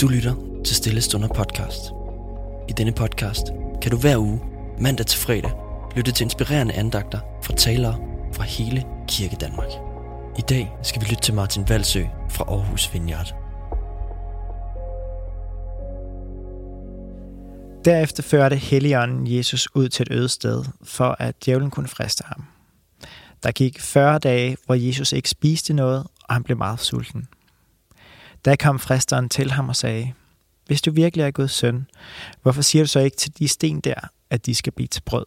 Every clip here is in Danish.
Du lytter til Stillestunder podcast. I denne podcast kan du hver uge, mandag til fredag, lytte til inspirerende andagter fra talere fra hele Kirke Danmark. I dag skal vi lytte til Martin Valsø fra Aarhus Vineyard. Derefter førte Helligånden Jesus ud til et øde sted, for at djævlen kunne friste ham. Der gik 40 dage, hvor Jesus ikke spiste noget, og han blev meget sulten. Da kom fristeren til ham og sagde, Hvis du virkelig er Guds søn, hvorfor siger du så ikke til de sten der, at de skal blive til brød?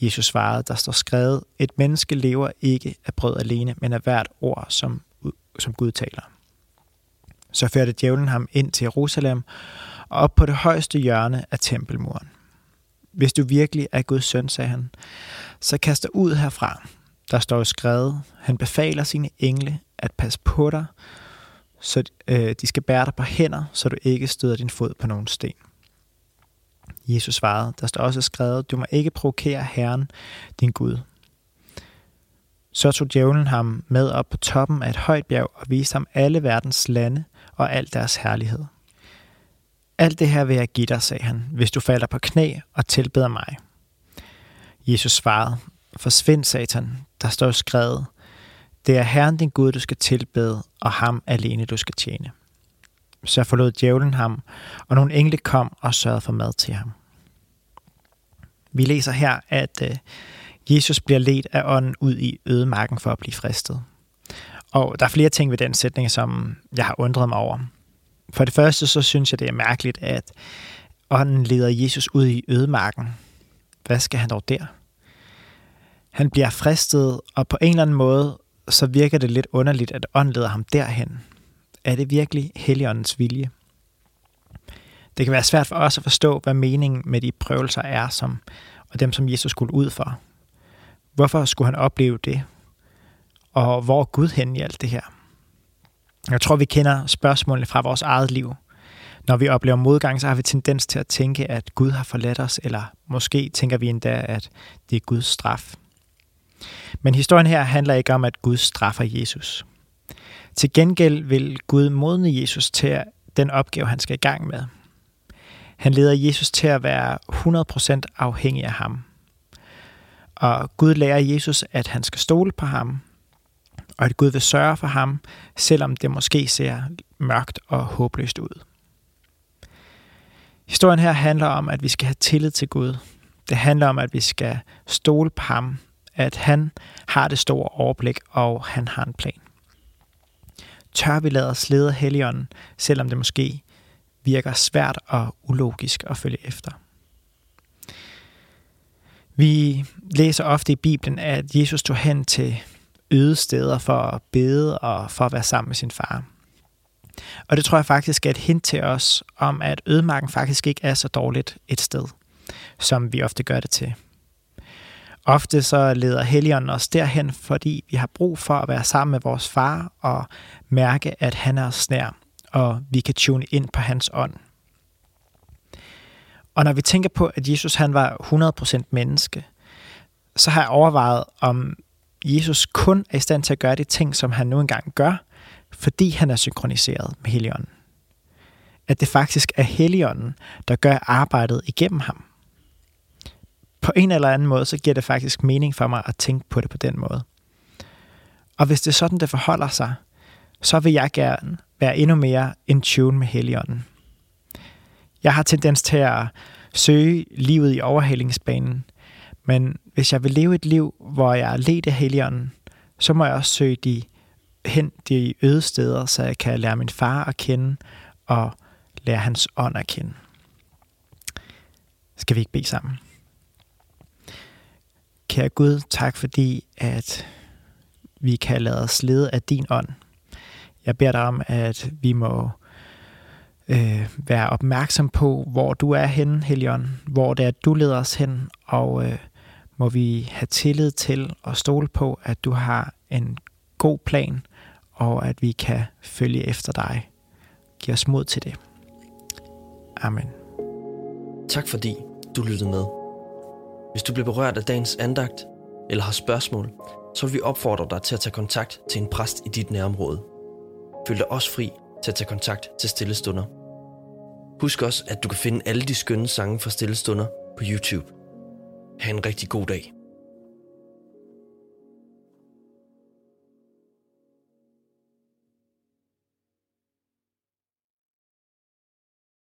Jesus svarede, der står skrevet, et menneske lever ikke af brød alene, men af hvert ord, som, som Gud taler. Så førte djævlen ham ind til Jerusalem og op på det højeste hjørne af tempelmuren. Hvis du virkelig er Guds søn, sagde han, så kast dig ud herfra. Der står skrevet, han befaler sine engle at passe på dig, så øh, de skal bære dig på hænder, så du ikke støder din fod på nogen sten. Jesus svarede, der står også skrevet, du må ikke provokere Herren, din Gud. Så tog djævlen ham med op på toppen af et højt bjerg og viste ham alle verdens lande og al deres herlighed. Alt det her vil jeg give dig, sagde han, hvis du falder på knæ og tilbeder mig. Jesus svarede, forsvind satan, der står skrevet, det er Herren din Gud, du skal tilbede, og ham alene du skal tjene. Så forlod djævlen ham, og nogle engle kom og sørgede for mad til ham. Vi læser her, at øh, Jesus bliver ledt af ånden ud i ødemarken for at blive fristet. Og der er flere ting ved den sætning, som jeg har undret mig over. For det første, så synes jeg, det er mærkeligt, at ånden leder Jesus ud i ødemarken. Hvad skal han dog der? Han bliver fristet, og på en eller anden måde, så virker det lidt underligt, at ånden leder ham derhen. Er det virkelig Helligåndens vilje? Det kan være svært for os at forstå, hvad meningen med de prøvelser er, som, og dem, som Jesus skulle ud for. Hvorfor skulle han opleve det? Og hvor er Gud hen i alt det her? Jeg tror, vi kender spørgsmålene fra vores eget liv. Når vi oplever modgang, så har vi tendens til at tænke, at Gud har forladt os, eller måske tænker vi endda, at det er Guds straf. Men historien her handler ikke om, at Gud straffer Jesus. Til gengæld vil Gud modne Jesus til den opgave, han skal i gang med. Han leder Jesus til at være 100% afhængig af ham. Og Gud lærer Jesus, at han skal stole på ham, og at Gud vil sørge for ham, selvom det måske ser mørkt og håbløst ud. Historien her handler om, at vi skal have tillid til Gud. Det handler om, at vi skal stole på ham, at han har det store overblik, og han har en plan. Tør vi lade os lede Helligånden, selvom det måske virker svært og ulogisk at følge efter. Vi læser ofte i Bibelen, at Jesus tog hen til øde steder for at bede og for at være sammen med sin far. Og det tror jeg faktisk er et hint til os om, at ødemarken faktisk ikke er så dårligt et sted, som vi ofte gør det til. Ofte så leder Helligånden os derhen, fordi vi har brug for at være sammen med vores far og mærke, at han er os nær, og vi kan tune ind på hans ånd. Og når vi tænker på, at Jesus han var 100% menneske, så har jeg overvejet, om Jesus kun er i stand til at gøre de ting, som han nu engang gør, fordi han er synkroniseret med Helligånden. At det faktisk er Helligånden, der gør arbejdet igennem ham. På en eller anden måde, så giver det faktisk mening for mig at tænke på det på den måde. Og hvis det er sådan, det forholder sig, så vil jeg gerne være endnu mere in tune med Helligånden. Jeg har tendens til at søge livet i overhalingsbanen, men hvis jeg vil leve et liv, hvor jeg er ledt af Helligånden, så må jeg også søge de hen de øde steder, så jeg kan lære min far at kende og lære hans ånd at kende. Skal vi ikke bede sammen? Kære Gud, tak fordi, at vi kan lade os lede af din ånd. Jeg beder dig om, at vi må øh, være opmærksom på, hvor du er henne, Helion, hvor det er, du leder os hen, og øh, må vi have tillid til og stole på, at du har en god plan, og at vi kan følge efter dig. Giv os mod til det. Amen. Tak fordi du lyttede med. Hvis du blev berørt af dagens andagt, eller har spørgsmål, så vil vi opfordre dig til at tage kontakt til en præst i dit nærområde. Føl dig også fri til at tage kontakt til Stillestunder. Husk også, at du kan finde alle de skønne sange fra Stillestunder på YouTube. Ha' en rigtig god dag.